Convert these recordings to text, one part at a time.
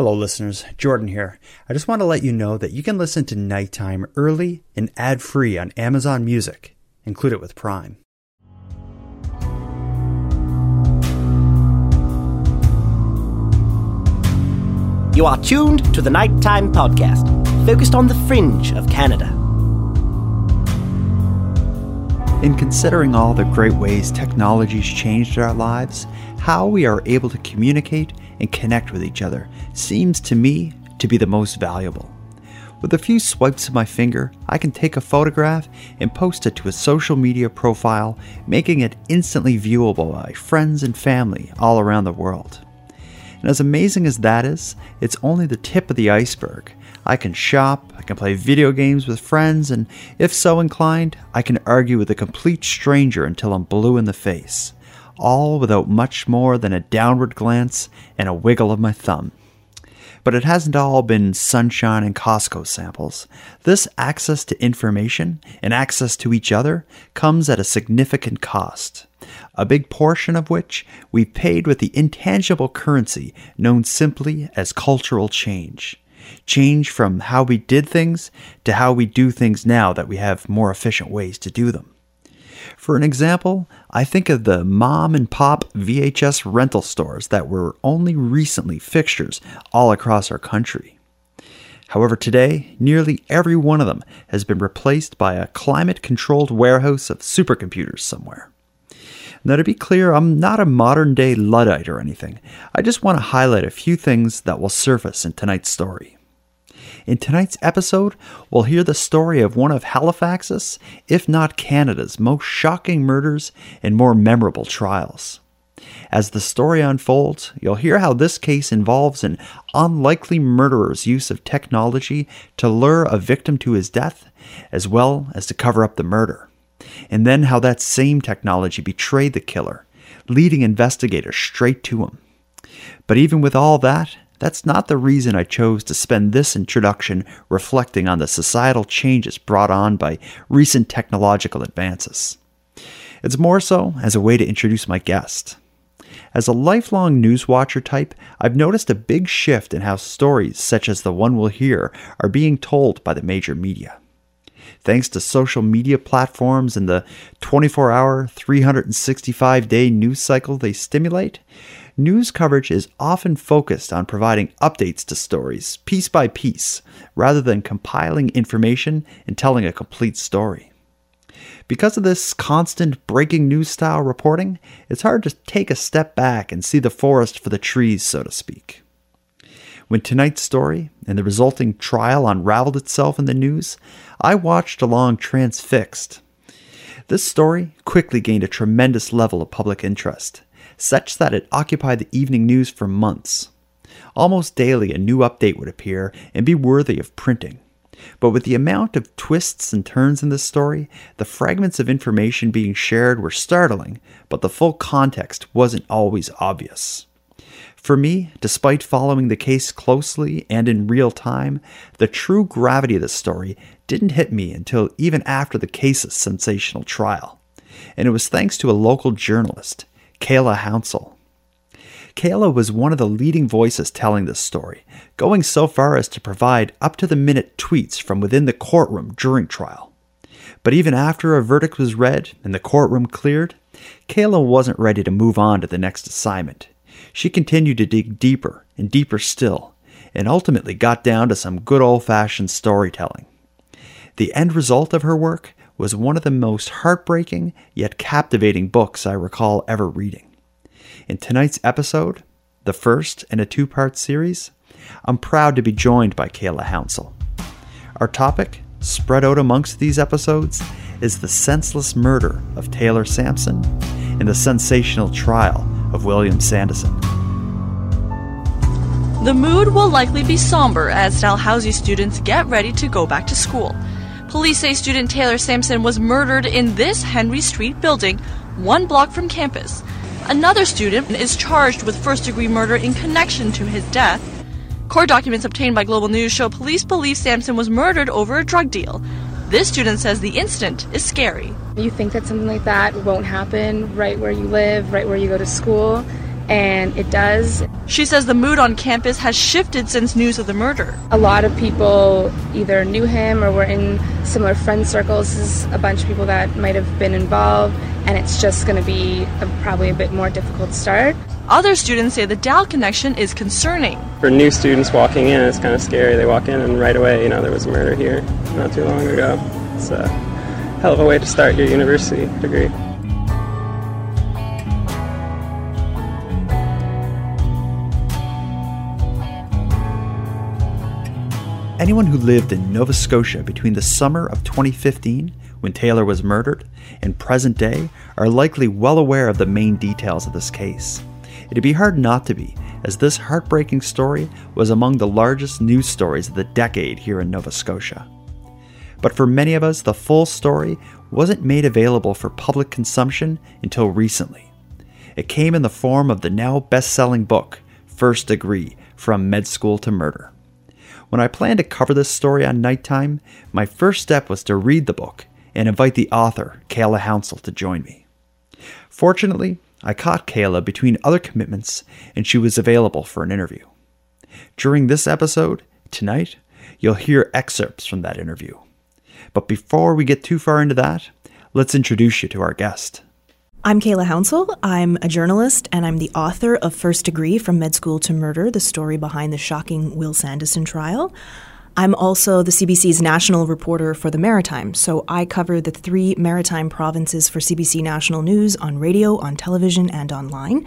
Hello, listeners. Jordan here. I just want to let you know that you can listen to Nighttime early and ad free on Amazon Music. Include it with Prime. You are tuned to the Nighttime Podcast, focused on the fringe of Canada. In considering all the great ways technology's changed our lives, how we are able to communicate and connect with each other seems to me to be the most valuable. With a few swipes of my finger, I can take a photograph and post it to a social media profile, making it instantly viewable by friends and family all around the world. And as amazing as that is, it's only the tip of the iceberg. I can shop, I can play video games with friends, and if so inclined, I can argue with a complete stranger until I'm blue in the face. All without much more than a downward glance and a wiggle of my thumb. But it hasn't all been sunshine and Costco samples. This access to information and access to each other comes at a significant cost a big portion of which we paid with the intangible currency known simply as cultural change. Change from how we did things to how we do things now that we have more efficient ways to do them. For an example, I think of the mom and pop VHS rental stores that were only recently fixtures all across our country. However, today, nearly every one of them has been replaced by a climate controlled warehouse of supercomputers somewhere. Now, to be clear, I'm not a modern day Luddite or anything. I just want to highlight a few things that will surface in tonight's story. In tonight's episode, we'll hear the story of one of Halifax's, if not Canada's, most shocking murders and more memorable trials. As the story unfolds, you'll hear how this case involves an unlikely murderer's use of technology to lure a victim to his death, as well as to cover up the murder and then how that same technology betrayed the killer, leading investigators straight to him. But even with all that, that's not the reason I chose to spend this introduction reflecting on the societal changes brought on by recent technological advances. It's more so as a way to introduce my guest. As a lifelong news watcher type, I've noticed a big shift in how stories such as the one we'll hear are being told by the major media thanks to social media platforms and the 24 hour, 365 day news cycle they stimulate, news coverage is often focused on providing updates to stories, piece by piece, rather than compiling information and telling a complete story. Because of this constant breaking news style reporting, it's hard to take a step back and see the forest for the trees, so to speak. When tonight's story and the resulting trial unraveled itself in the news, I watched along transfixed. This story quickly gained a tremendous level of public interest, such that it occupied the evening news for months. Almost daily, a new update would appear and be worthy of printing. But with the amount of twists and turns in this story, the fragments of information being shared were startling, but the full context wasn't always obvious. For me, despite following the case closely and in real time, the true gravity of the story didn't hit me until even after the case's sensational trial. And it was thanks to a local journalist, Kayla Hounsell. Kayla was one of the leading voices telling this story, going so far as to provide up to the minute tweets from within the courtroom during trial. But even after a verdict was read and the courtroom cleared, Kayla wasn't ready to move on to the next assignment she continued to dig deeper and deeper still, and ultimately got down to some good old fashioned storytelling. The end result of her work was one of the most heartbreaking yet captivating books I recall ever reading. In tonight's episode, the first in a two part series, I'm proud to be joined by Kayla Hounsell. Our topic, spread out amongst these episodes, is the senseless murder of Taylor Samson and the sensational trial of William Sandeson. The mood will likely be somber as Dalhousie students get ready to go back to school. Police say student Taylor Samson was murdered in this Henry Street building, one block from campus. Another student is charged with first degree murder in connection to his death. Court documents obtained by Global News show police believe Samson was murdered over a drug deal. This student says the incident is scary. You think that something like that won't happen right where you live, right where you go to school, and it does. She says the mood on campus has shifted since news of the murder. A lot of people either knew him or were in similar friend circles. This is a bunch of people that might have been involved, and it's just going to be a, probably a bit more difficult start. Other students say the Dal connection is concerning. For new students walking in, it's kind of scary. They walk in and right away, you know, there was a murder here not too long ago. It's a hell of a way to start your university degree. Anyone who lived in Nova Scotia between the summer of 2015, when Taylor was murdered, and present day are likely well aware of the main details of this case. It'd be hard not to be, as this heartbreaking story was among the largest news stories of the decade here in Nova Scotia. But for many of us, the full story wasn't made available for public consumption until recently. It came in the form of the now best selling book, First Degree From Med School to Murder. When I planned to cover this story on nighttime, my first step was to read the book and invite the author, Kayla Hounsell, to join me. Fortunately, I caught Kayla between other commitments and she was available for an interview. During this episode, tonight, you'll hear excerpts from that interview. But before we get too far into that, let's introduce you to our guest. I'm Kayla Hounsell. I'm a journalist and I'm the author of First Degree From Med School to Murder, the story behind the shocking Will Sandeson trial. I'm also the CBC's national reporter for the Maritime, so I cover the three maritime provinces for CBC National News on radio, on television, and online,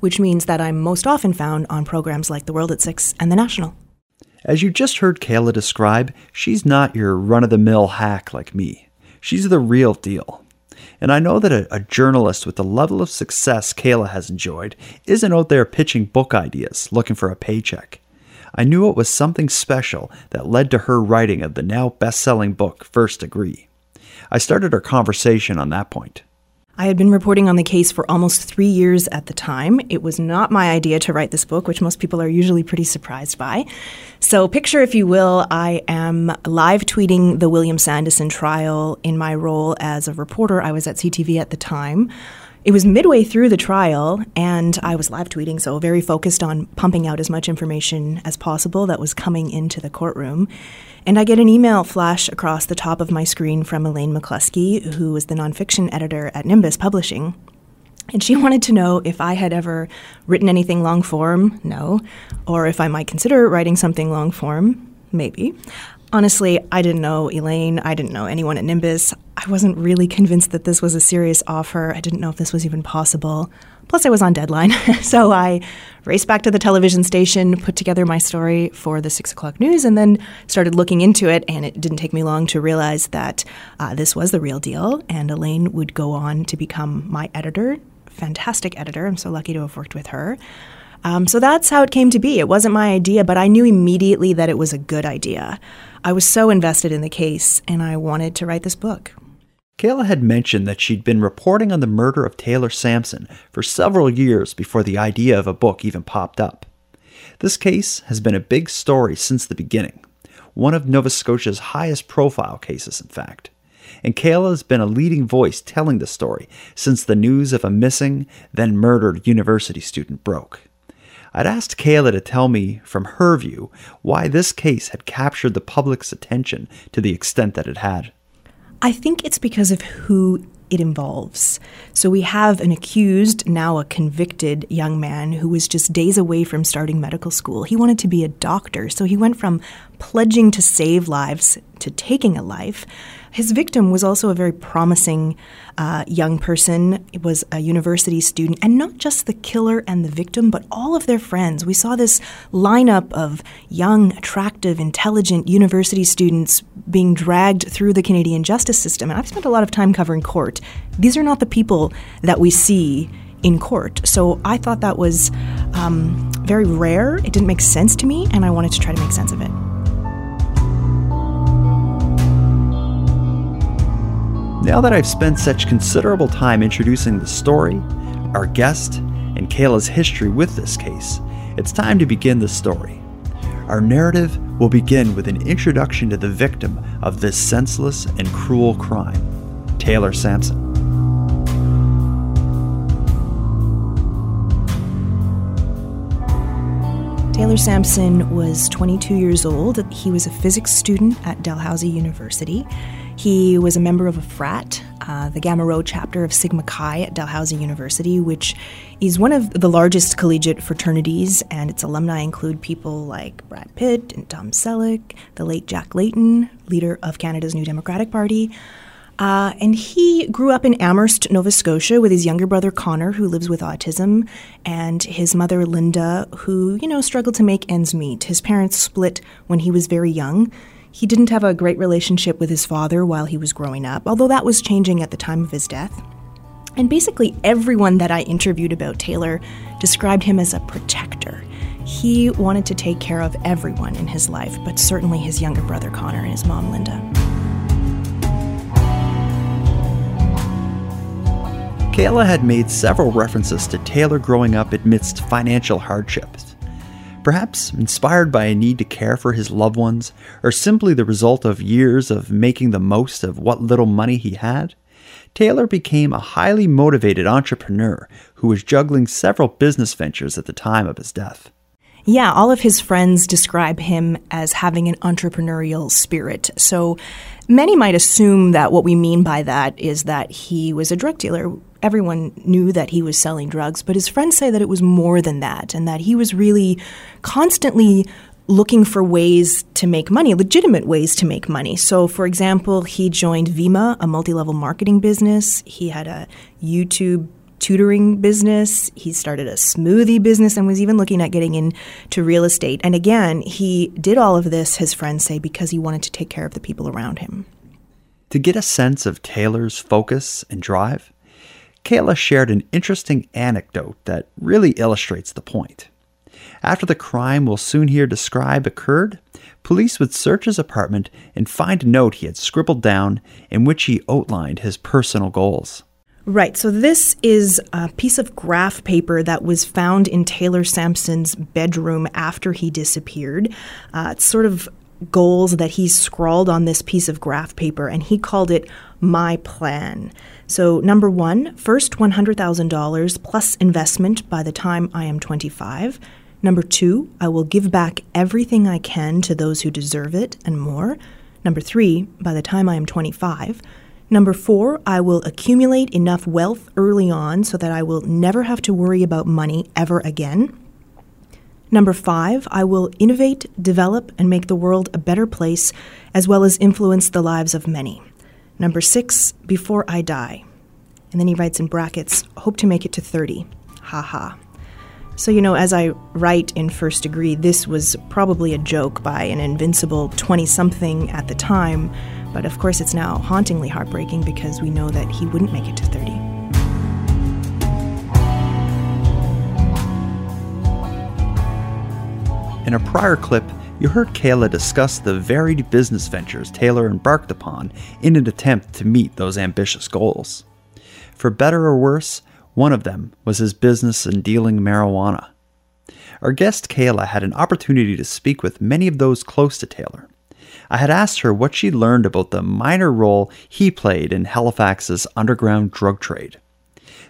which means that I'm most often found on programs like The World at Six and The National. As you just heard Kayla describe, she's not your run of the mill hack like me. She's the real deal. And I know that a, a, journalist with the level of success Kayla has enjoyed isn't out there pitching book ideas looking for a paycheck. I knew it was something special that led to her writing of the now best selling book, First Degree. I started our conversation on that point. I had been reporting on the case for almost three years at the time. It was not my idea to write this book, which most people are usually pretty surprised by. So, picture, if you will, I am live tweeting the William Sandeson trial in my role as a reporter. I was at CTV at the time. It was midway through the trial, and I was live tweeting, so very focused on pumping out as much information as possible that was coming into the courtroom. And I get an email flash across the top of my screen from Elaine McCluskey, who was the nonfiction editor at Nimbus Publishing. And she wanted to know if I had ever written anything long form, no, or if I might consider writing something long form, maybe. Honestly, I didn't know Elaine. I didn't know anyone at Nimbus. I wasn't really convinced that this was a serious offer. I didn't know if this was even possible. Plus, I was on deadline. so I raced back to the television station, put together my story for the six o'clock news, and then started looking into it. And it didn't take me long to realize that uh, this was the real deal. And Elaine would go on to become my editor. Fantastic editor. I'm so lucky to have worked with her. Um, so that's how it came to be. It wasn't my idea, but I knew immediately that it was a good idea. I was so invested in the case, and I wanted to write this book. Kayla had mentioned that she'd been reporting on the murder of Taylor Samson for several years before the idea of a book even popped up. This case has been a big story since the beginning, one of Nova Scotia's highest profile cases, in fact. And Kayla has been a leading voice telling the story since the news of a missing, then murdered university student broke. I'd asked Kayla to tell me, from her view, why this case had captured the public's attention to the extent that it had. I think it's because of who it involves. So we have an accused, now a convicted young man who was just days away from starting medical school. He wanted to be a doctor, so he went from pledging to save lives to taking a life. His victim was also a very promising uh, young person. It was a university student, and not just the killer and the victim, but all of their friends. We saw this lineup of young, attractive, intelligent university students being dragged through the Canadian justice system. And I've spent a lot of time covering court. These are not the people that we see in court. So I thought that was um, very rare. It didn't make sense to me, and I wanted to try to make sense of it. Now that I've spent such considerable time introducing the story, our guest, and Kayla's history with this case, it's time to begin the story. Our narrative will begin with an introduction to the victim of this senseless and cruel crime, Taylor Samson. Taylor Samson was 22 years old. He was a physics student at Dalhousie University. He was a member of a frat, uh, the Gamma Rho chapter of Sigma Chi at Dalhousie University, which is one of the largest collegiate fraternities, and its alumni include people like Brad Pitt and Tom Selleck, the late Jack Layton, leader of Canada's New Democratic Party. Uh, and he grew up in Amherst, Nova Scotia, with his younger brother Connor, who lives with autism, and his mother Linda, who, you know, struggled to make ends meet. His parents split when he was very young. He didn't have a great relationship with his father while he was growing up, although that was changing at the time of his death. And basically, everyone that I interviewed about Taylor described him as a protector. He wanted to take care of everyone in his life, but certainly his younger brother Connor and his mom Linda. Kayla had made several references to Taylor growing up amidst financial hardships. Perhaps inspired by a need to care for his loved ones, or simply the result of years of making the most of what little money he had, Taylor became a highly motivated entrepreneur who was juggling several business ventures at the time of his death. Yeah, all of his friends describe him as having an entrepreneurial spirit. So many might assume that what we mean by that is that he was a drug dealer everyone knew that he was selling drugs, but his friends say that it was more than that and that he was really constantly looking for ways to make money, legitimate ways to make money. So, for example, he joined Vemma, a multi level marketing business. He had a YouTube tutoring business. He started a smoothie business and was even looking at getting into real estate. And again, he did all of this, his friends say, because he wanted to take care of the people around him. To get a sense of Taylor's focus and drive, Kayla shared an interesting anecdote that really illustrates the point. After the crime we'll soon hear described occurred, police would search his apartment and find a note he had scribbled down in which he outlined his personal goals. Right. So this is a piece of graph paper that was found in Taylor Samson's bedroom after he disappeared. Uh, it's sort of goals that he scrawled on this piece of graph paper, and he called it My Plan. So, number one, first $100,000 plus investment by the time I am 25. Number two, I will give back everything I can to those who deserve it and more. Number three, by the time I am 25. Number four, I will accumulate enough wealth early on so that I will never have to worry about money ever again. Number five, I will innovate, develop, and make the world a better place, as well as influence the lives of many. Number six, before I die. And then he writes in brackets, hope to make it to 30. Ha ha. So, you know, as I write in First Degree, this was probably a joke by an invincible 20 something at the time, but of course it's now hauntingly heartbreaking because we know that he wouldn't make it to 30. In a prior clip, you heard Kayla discuss the varied business ventures Taylor embarked upon in an attempt to meet those ambitious goals. For better or worse, one of them was his business in dealing marijuana. Our guest Kayla had an opportunity to speak with many of those close to Taylor. I had asked her what she learned about the minor role he played in Halifax's underground drug trade.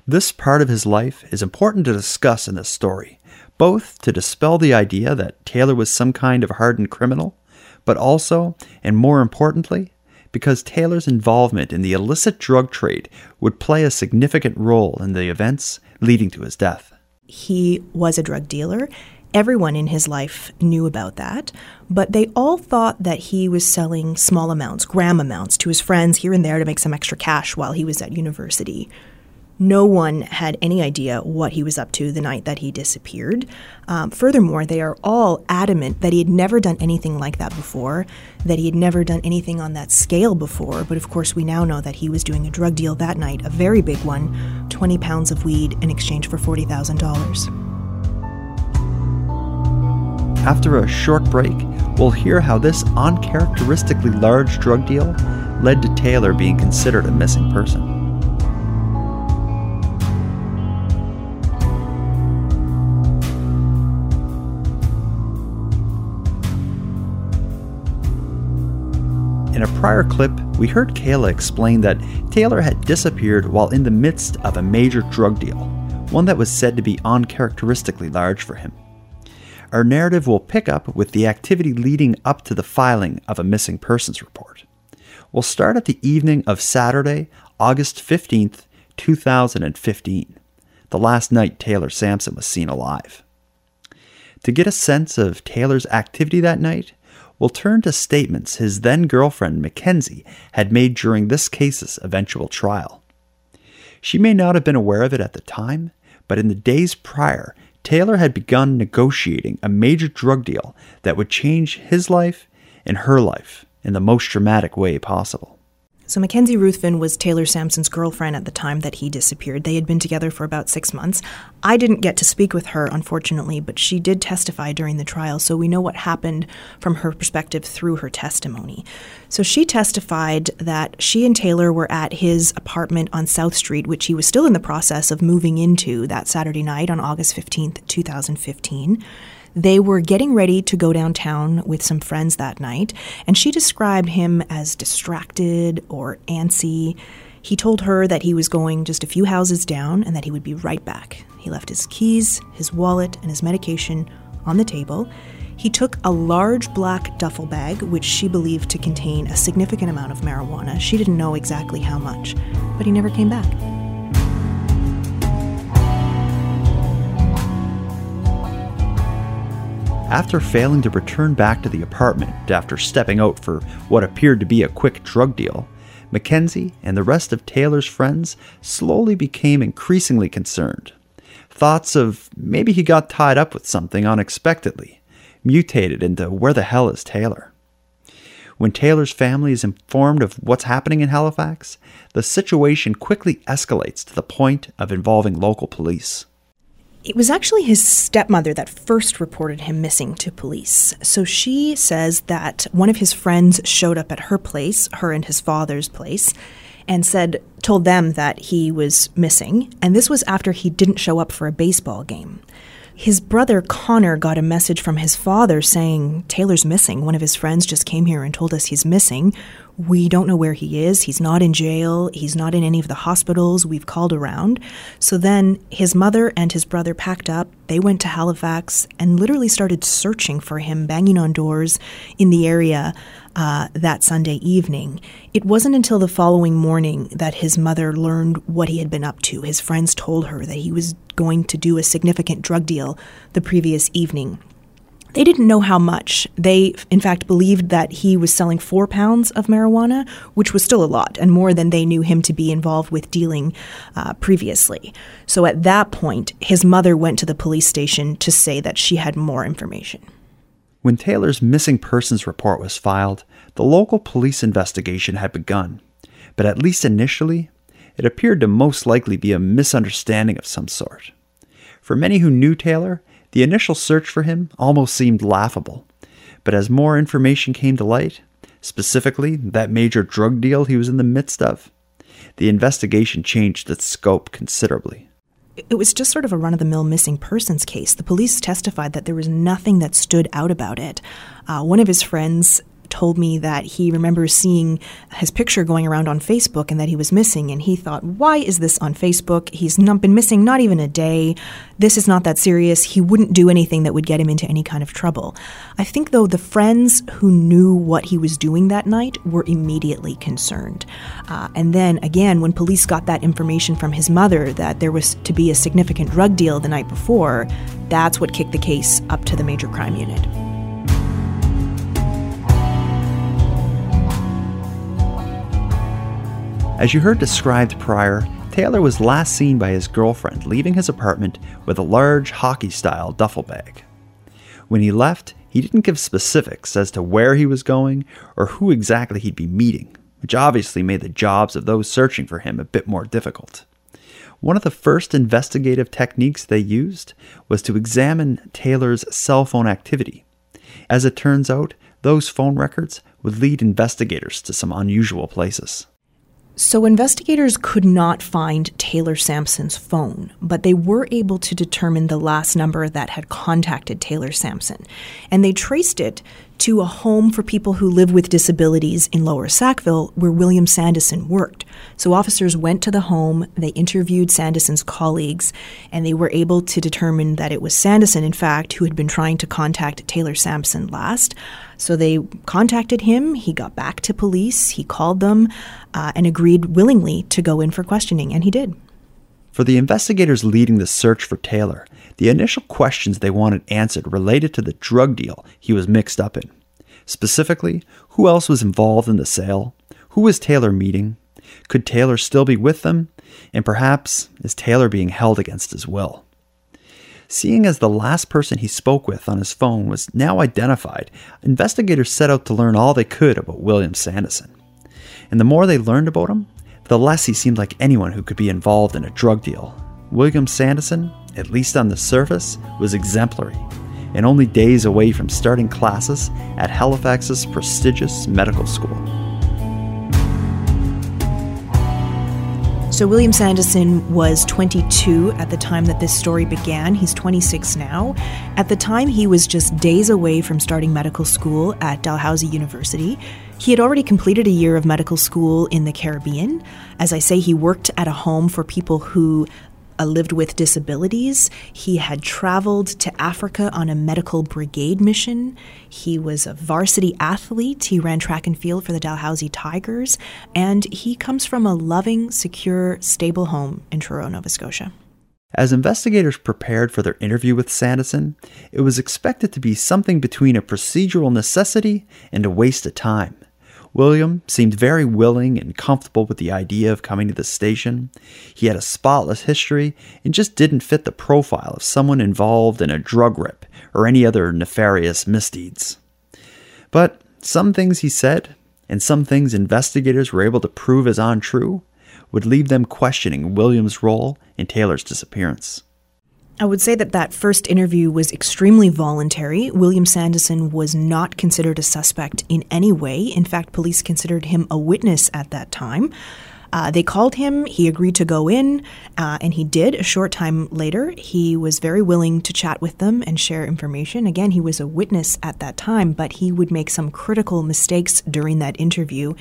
This part of his life is important to discuss in this story, both to dispel the idea that Taylor was some kind of hardened criminal, but also, and more importantly, because Taylor's involvement in the illicit drug trade would play a significant role in the events leading to his death. He was a drug dealer. Everyone in his life knew about that, but they all thought that he was selling small amounts, gram amounts, to his friends here and there to make some extra cash while he was at university. No one had any idea what he was up to the night that he disappeared. Um, furthermore, they are all adamant that he had never done anything like that before, that he had never done anything on that scale before. But of course, we now know that he was doing a drug deal that night, a very big one 20 pounds of weed in exchange for $40,000. After a short break, we'll hear how this uncharacteristically large drug deal led to Taylor being considered a missing person. In a prior clip, we heard Kayla explain that Taylor had disappeared while in the midst of a major drug deal, one that was said to be uncharacteristically large for him. Our narrative will pick up with the activity leading up to the filing of a missing persons report. We'll start at the evening of Saturday, August 15th, 2015, the last night Taylor Samson was seen alive. To get a sense of Taylor's activity that night, we'll turn to statements his then girlfriend Mackenzie had made during this case's eventual trial. She may not have been aware of it at the time, but in the days prior, Taylor had begun negotiating a major drug deal that would change his life and her life in the most dramatic way possible. So, Mackenzie Ruthven was Taylor Samson's girlfriend at the time that he disappeared. They had been together for about six months. I didn't get to speak with her, unfortunately, but she did testify during the trial, so we know what happened from her perspective through her testimony. So, she testified that she and Taylor were at his apartment on South Street, which he was still in the process of moving into that Saturday night on August 15th, 2015. They were getting ready to go downtown with some friends that night, and she described him as distracted or antsy. He told her that he was going just a few houses down and that he would be right back. He left his keys, his wallet, and his medication on the table. He took a large black duffel bag, which she believed to contain a significant amount of marijuana. She didn't know exactly how much, but he never came back. After failing to return back to the apartment after stepping out for what appeared to be a quick drug deal, Mackenzie and the rest of Taylor's friends slowly became increasingly concerned. Thoughts of maybe he got tied up with something unexpectedly mutated into where the hell is Taylor? When Taylor's family is informed of what's happening in Halifax, the situation quickly escalates to the point of involving local police. It was actually his stepmother that first reported him missing to police. So she says that one of his friends showed up at her place, her and his father's place, and said, told them that he was missing. And this was after he didn't show up for a baseball game. His brother Connor got a message from his father saying, Taylor's missing. One of his friends just came here and told us he's missing. We don't know where he is. He's not in jail. He's not in any of the hospitals. We've called around. So then his mother and his brother packed up. They went to Halifax and literally started searching for him, banging on doors in the area uh, that Sunday evening. It wasn't until the following morning that his mother learned what he had been up to. His friends told her that he was going to do a significant drug deal the previous evening. They didn't know how much. They, in fact, believed that he was selling four pounds of marijuana, which was still a lot and more than they knew him to be involved with dealing uh, previously. So at that point, his mother went to the police station to say that she had more information. When Taylor's missing persons report was filed, the local police investigation had begun. But at least initially, it appeared to most likely be a misunderstanding of some sort. For many who knew Taylor, the initial search for him almost seemed laughable, but as more information came to light, specifically that major drug deal he was in the midst of, the investigation changed its scope considerably. It was just sort of a run of the mill missing persons case. The police testified that there was nothing that stood out about it. Uh, one of his friends told me that he remembers seeing his picture going around on Facebook and that he was missing. And he thought, why is this on Facebook? He's not been missing not even a day. This is not that serious. He wouldn't do anything that would get him into any kind of trouble. I think, though, the friends who knew what he was doing that night were immediately concerned. Uh, and then, again, when police got that information from his mother that there was to be a significant drug deal the night before, that's what kicked the case up to the major crime unit. As you heard described prior, Taylor was last seen by his girlfriend leaving his apartment with a large hockey style duffel bag. When he left, he didn't give specifics as to where he was going or who exactly he'd be meeting, which obviously made the jobs of those searching for him a bit more difficult. One of the first investigative techniques they used was to examine Taylor's cell phone activity. As it turns out, those phone records would lead investigators to some unusual places. So, investigators could not find Taylor Samson's phone, but they were able to determine the last number that had contacted Taylor Samson. And they traced it to a home for people who live with disabilities in Lower Sackville, where William Sandeson worked. So officers went to the home, they interviewed Sandeson's colleagues, and they were able to determine that it was Sandeson, in fact, who had been trying to contact Taylor Samson last. So they contacted him, he got back to police, he called them, uh, and agreed willingly to go in for questioning, and he did. For the investigators leading the search for Taylor, the initial questions they wanted answered related to the drug deal he was mixed up in. Specifically, who else was involved in the sale? Who was Taylor meeting? Could Taylor still be with them? And perhaps, is Taylor being held against his will? Seeing as the last person he spoke with on his phone was now identified, investigators set out to learn all they could about William Sandeson. And the more they learned about him, the less he seemed like anyone who could be involved in a drug deal. William Sandeson at least on the surface, was exemplary, and only days away from starting classes at Halifax's prestigious medical school. So, William Sandeson was 22 at the time that this story began. He's 26 now. At the time, he was just days away from starting medical school at Dalhousie University. He had already completed a year of medical school in the Caribbean. As I say, he worked at a home for people who uh, lived with disabilities. He had traveled to Africa on a medical brigade mission. He was a varsity athlete. He ran track and field for the Dalhousie Tigers. And he comes from a loving, secure, stable home in Truro, Nova Scotia. As investigators prepared for their interview with Sandeson, it was expected to be something between a procedural necessity and a waste of time. William seemed very willing and comfortable with the idea of coming to the station. He had a spotless history and just didn't fit the profile of someone involved in a drug rip or any other nefarious misdeeds. But some things he said, and some things investigators were able to prove as untrue, would leave them questioning William's role in Taylor's disappearance. I would say that that first interview was extremely voluntary. William Sandeson was not considered a suspect in any way. In fact, police considered him a witness at that time. Uh, they called him. He agreed to go in, uh, and he did. A short time later, he was very willing to chat with them and share information. Again, he was a witness at that time, but he would make some critical mistakes during that interview.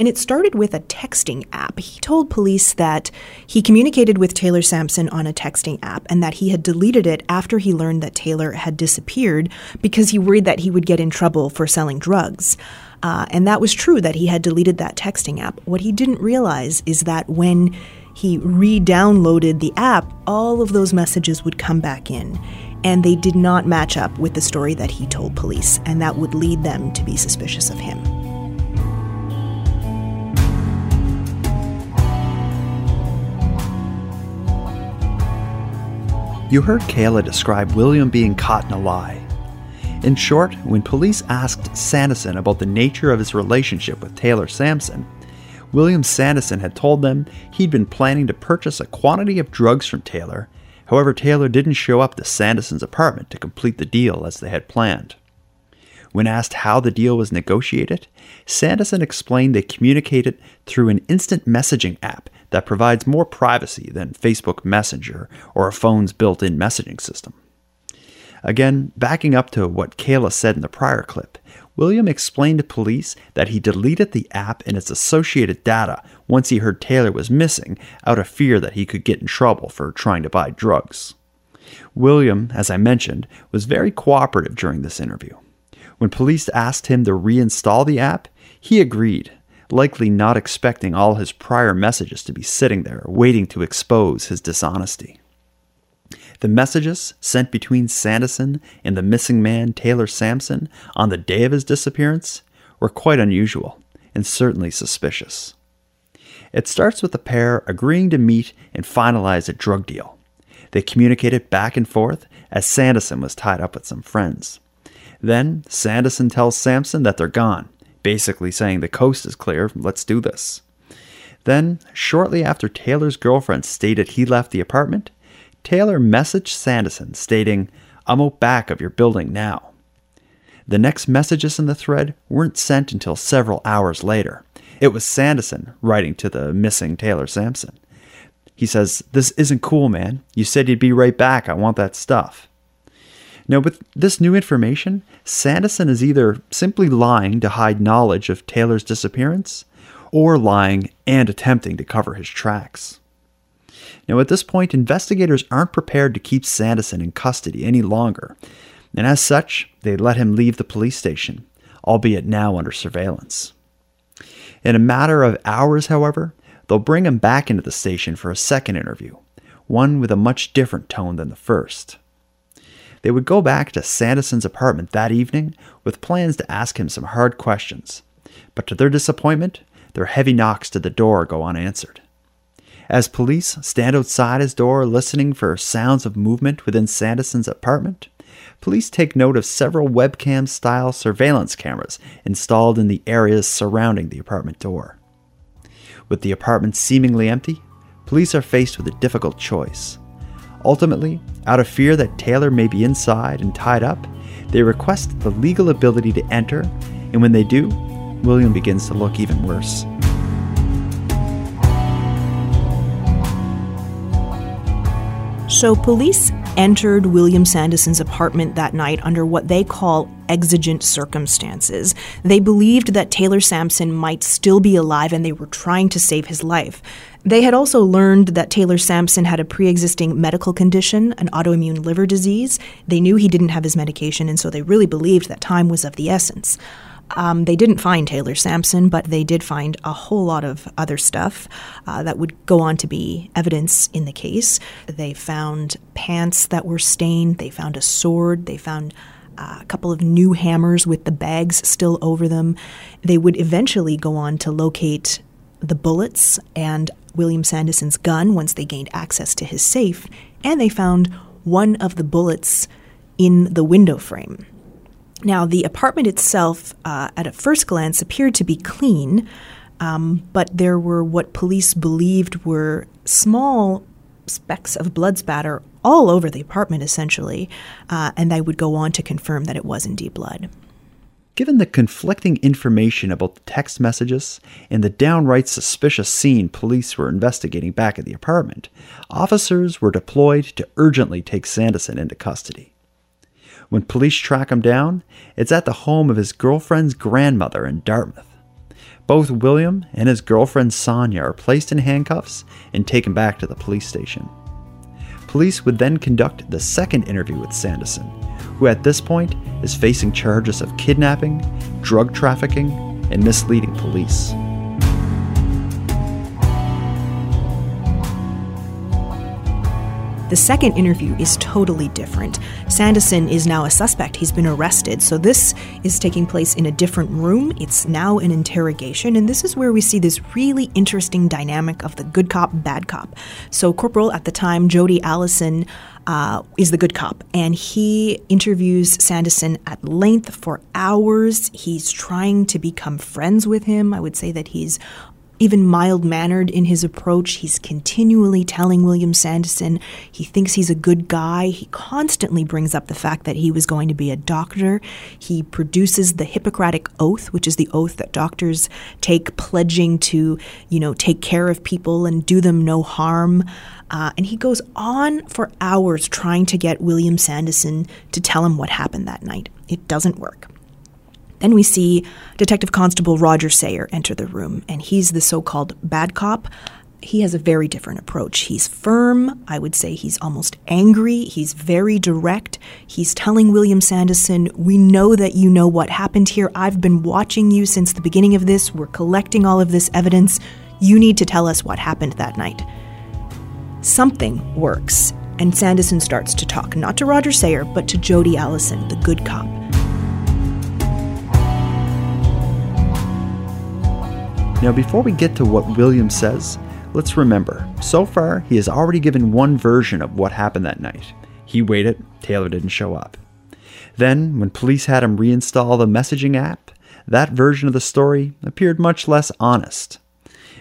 And it started with a texting app. He told police that he communicated with Taylor Samson on a texting app and that he had deleted it after he learned that Taylor had disappeared because he worried that he would get in trouble for selling drugs. Uh, and that was true that he had deleted that texting app. What he didn't realize is that when he re downloaded the app, all of those messages would come back in. And they did not match up with the story that he told police, and that would lead them to be suspicious of him. You heard Kayla describe William being caught in a lie. In short, when police asked Sandeson about the nature of his relationship with Taylor Samson, William Sandeson had told them he'd been planning to purchase a quantity of drugs from Taylor. However, Taylor didn't show up to Sandeson's apartment to complete the deal as they had planned. When asked how the deal was negotiated, Sandeson explained they communicated through an instant messaging app that provides more privacy than Facebook Messenger or a phone's built in messaging system. Again, backing up to what Kayla said in the prior clip, William explained to police that he deleted the app and its associated data once he heard Taylor was missing out of fear that he could get in trouble for trying to buy drugs. William, as I mentioned, was very cooperative during this interview. When police asked him to reinstall the app, he agreed, likely not expecting all his prior messages to be sitting there waiting to expose his dishonesty. The messages sent between Sandeson and the missing man Taylor Samson on the day of his disappearance were quite unusual and certainly suspicious. It starts with the pair agreeing to meet and finalize a drug deal. They communicated back and forth as Sandeson was tied up with some friends. Then Sandeson tells Samson that they're gone, basically saying the coast is clear, let's do this. Then, shortly after Taylor's girlfriend stated he left the apartment, Taylor messaged Sandeson stating, I'm out back of your building now. The next messages in the thread weren't sent until several hours later. It was Sandeson writing to the missing Taylor Samson. He says, This isn't cool, man. You said you'd be right back. I want that stuff. Now, with this new information, Sandeson is either simply lying to hide knowledge of Taylor's disappearance, or lying and attempting to cover his tracks. Now, at this point, investigators aren't prepared to keep Sandeson in custody any longer, and as such, they let him leave the police station, albeit now under surveillance. In a matter of hours, however, they'll bring him back into the station for a second interview, one with a much different tone than the first. They would go back to Sandeson's apartment that evening with plans to ask him some hard questions, but to their disappointment, their heavy knocks to the door go unanswered. As police stand outside his door listening for sounds of movement within Sandeson's apartment, police take note of several webcam style surveillance cameras installed in the areas surrounding the apartment door. With the apartment seemingly empty, police are faced with a difficult choice. Ultimately, out of fear that Taylor may be inside and tied up, they request the legal ability to enter, and when they do, William begins to look even worse. So, police entered William Sandeson's apartment that night under what they call exigent circumstances. They believed that Taylor Samson might still be alive and they were trying to save his life. They had also learned that Taylor Samson had a pre existing medical condition, an autoimmune liver disease. They knew he didn't have his medication, and so they really believed that time was of the essence. Um, they didn't find Taylor Samson, but they did find a whole lot of other stuff uh, that would go on to be evidence in the case. They found pants that were stained, they found a sword, they found uh, a couple of new hammers with the bags still over them. They would eventually go on to locate the bullets and William Sandeson's gun once they gained access to his safe, and they found one of the bullets in the window frame. Now, the apartment itself, uh, at a first glance, appeared to be clean, um, but there were what police believed were small specks of blood spatter all over the apartment, essentially, uh, and they would go on to confirm that it was indeed blood. Given the conflicting information about the text messages and the downright suspicious scene police were investigating back at the apartment, officers were deployed to urgently take Sandeson into custody. When police track him down, it's at the home of his girlfriend's grandmother in Dartmouth. Both William and his girlfriend Sonia are placed in handcuffs and taken back to the police station. Police would then conduct the second interview with Sandeson, who at this point is facing charges of kidnapping, drug trafficking, and misleading police. The second interview is totally different. Sandeson is now a suspect. He's been arrested. So this is taking place in a different room. It's now an interrogation. And this is where we see this really interesting dynamic of the good cop, bad cop. So, Corporal at the time, Jody Allison, uh, is the good cop, and he interviews Sandeson at length for hours. He's trying to become friends with him. I would say that he's even mild mannered in his approach. He's continually telling William Sandeson he thinks he's a good guy. He constantly brings up the fact that he was going to be a doctor. He produces the Hippocratic Oath, which is the oath that doctors take, pledging to, you know, take care of people and do them no harm. Uh, and he goes on for hours trying to get William Sandeson to tell him what happened that night. It doesn't work. Then we see Detective Constable Roger Sayer enter the room, and he's the so called bad cop. He has a very different approach. He's firm. I would say he's almost angry. He's very direct. He's telling William Sandeson, We know that you know what happened here. I've been watching you since the beginning of this. We're collecting all of this evidence. You need to tell us what happened that night. Something works, and Sandeson starts to talk, not to Roger Sayer, but to Jody Allison, the good cop. Now, before we get to what William says, let's remember so far he has already given one version of what happened that night. He waited, Taylor didn't show up. Then, when police had him reinstall the messaging app, that version of the story appeared much less honest.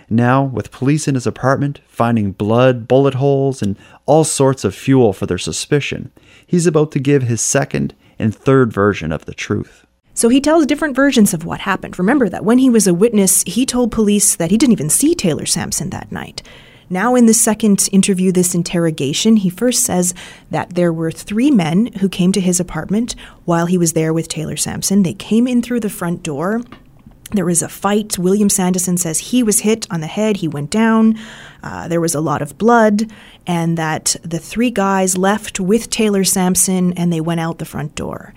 Now, with police in his apartment finding blood, bullet holes, and all sorts of fuel for their suspicion, he's about to give his second and third version of the truth. So he tells different versions of what happened. Remember that when he was a witness, he told police that he didn't even see Taylor Samson that night. Now, in the second interview, this interrogation, he first says that there were three men who came to his apartment while he was there with Taylor Samson. They came in through the front door. There was a fight. William Sandeson says he was hit on the head, he went down. Uh, there was a lot of blood, and that the three guys left with Taylor Samson and they went out the front door.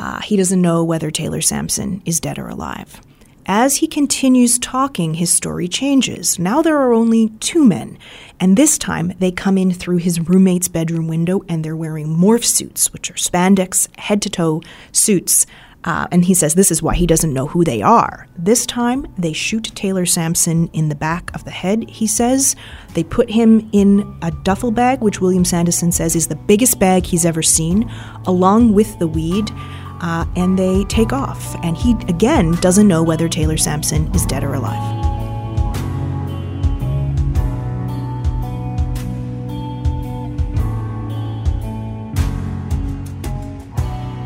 Uh, he doesn't know whether Taylor Samson is dead or alive. As he continues talking, his story changes. Now there are only two men, and this time they come in through his roommate's bedroom window and they're wearing morph suits, which are spandex, head to toe suits. Uh, and he says this is why he doesn't know who they are. This time they shoot Taylor Samson in the back of the head, he says. They put him in a duffel bag, which William Sandeson says is the biggest bag he's ever seen, along with the weed uh, and they take off. And he, again, doesn't know whether Taylor Samson is dead or alive.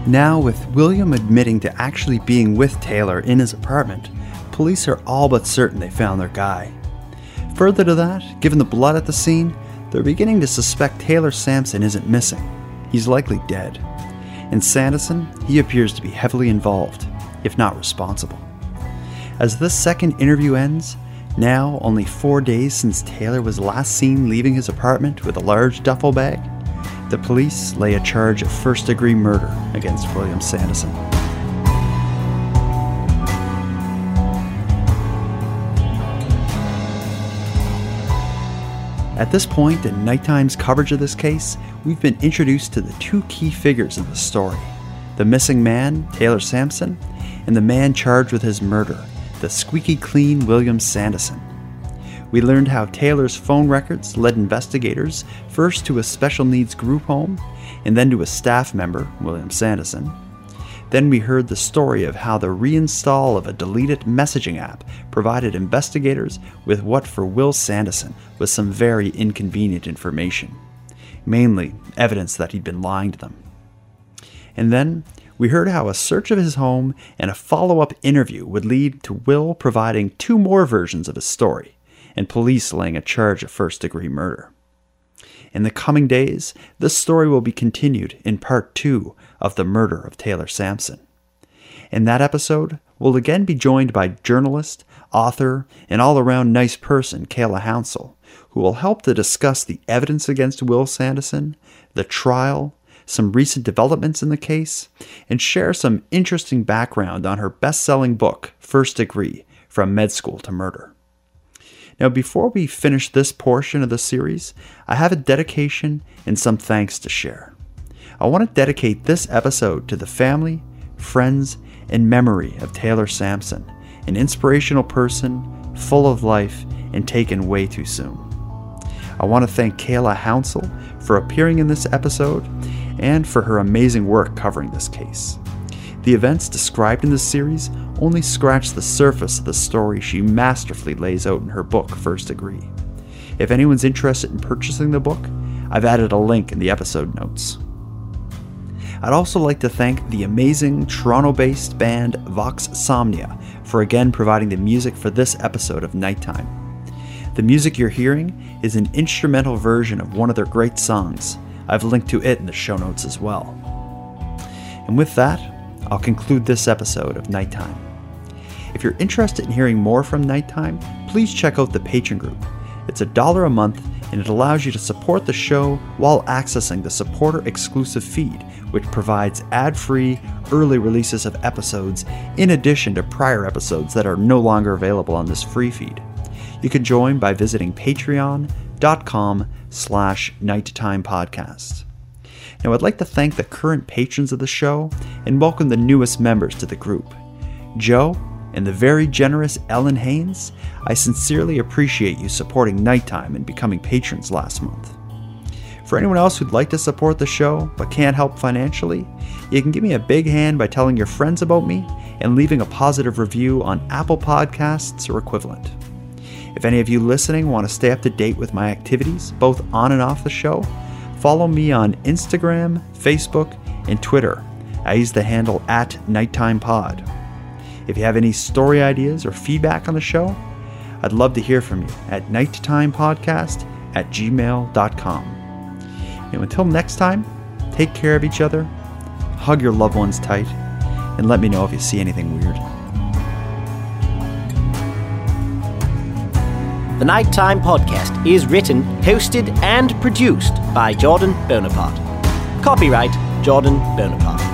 Now, with William admitting to actually being with Taylor in his apartment, police are all but certain they found their guy. Further to that, given the blood at the scene, they're beginning to suspect Taylor Samson isn't missing. He's likely dead. In Sandeson, he appears to be heavily involved, if not responsible. As this second interview ends, now only four days since Taylor was last seen leaving his apartment with a large duffel bag, the police lay a charge of first degree murder against William Sandeson. At this point in Nighttime's coverage of this case, we've been introduced to the two key figures in the story the missing man, Taylor Samson, and the man charged with his murder, the squeaky clean William Sandeson. We learned how Taylor's phone records led investigators first to a special needs group home and then to a staff member, William Sandeson. Then we heard the story of how the reinstall of a deleted messaging app provided investigators with what for Will Sandeson was some very inconvenient information, mainly evidence that he'd been lying to them. And then we heard how a search of his home and a follow up interview would lead to Will providing two more versions of his story, and police laying a charge of first degree murder. In the coming days, this story will be continued in part two of the murder of Taylor Samson. In that episode, we'll again be joined by journalist, author, and all around nice person Kayla Hounsell, who will help to discuss the evidence against Will Sandeson, the trial, some recent developments in the case, and share some interesting background on her best selling book, First Degree From Med School to Murder. Now, before we finish this portion of the series, I have a dedication and some thanks to share. I want to dedicate this episode to the family, friends, and memory of Taylor Samson, an inspirational person, full of life, and taken way too soon. I want to thank Kayla Hounsell for appearing in this episode and for her amazing work covering this case. The events described in this series only scratch the surface of the story she masterfully lays out in her book, First Degree. If anyone's interested in purchasing the book, I've added a link in the episode notes. I'd also like to thank the amazing Toronto based band Vox Somnia for again providing the music for this episode of Nighttime. The music you're hearing is an instrumental version of one of their great songs, I've linked to it in the show notes as well. And with that, I'll conclude this episode of Nighttime. If you're interested in hearing more from Nighttime, please check out the Patreon group. It's a dollar a month and it allows you to support the show while accessing the supporter exclusive feed, which provides ad free, early releases of episodes in addition to prior episodes that are no longer available on this free feed. You can join by visiting patreon.com slash nighttime podcast. Now, I'd like to thank the current patrons of the show and welcome the newest members to the group. Joe and the very generous Ellen Haynes, I sincerely appreciate you supporting Nighttime and becoming patrons last month. For anyone else who'd like to support the show but can't help financially, you can give me a big hand by telling your friends about me and leaving a positive review on Apple Podcasts or equivalent. If any of you listening want to stay up to date with my activities, both on and off the show, follow me on Instagram, Facebook, and Twitter. I use the handle at Nighttime Pod. If you have any story ideas or feedback on the show, I'd love to hear from you at nighttimepodcast at gmail.com. And until next time, take care of each other, hug your loved ones tight, and let me know if you see anything weird. The Nighttime Podcast is written, hosted, and produced by Jordan Bonaparte. Copyright Jordan Bonaparte.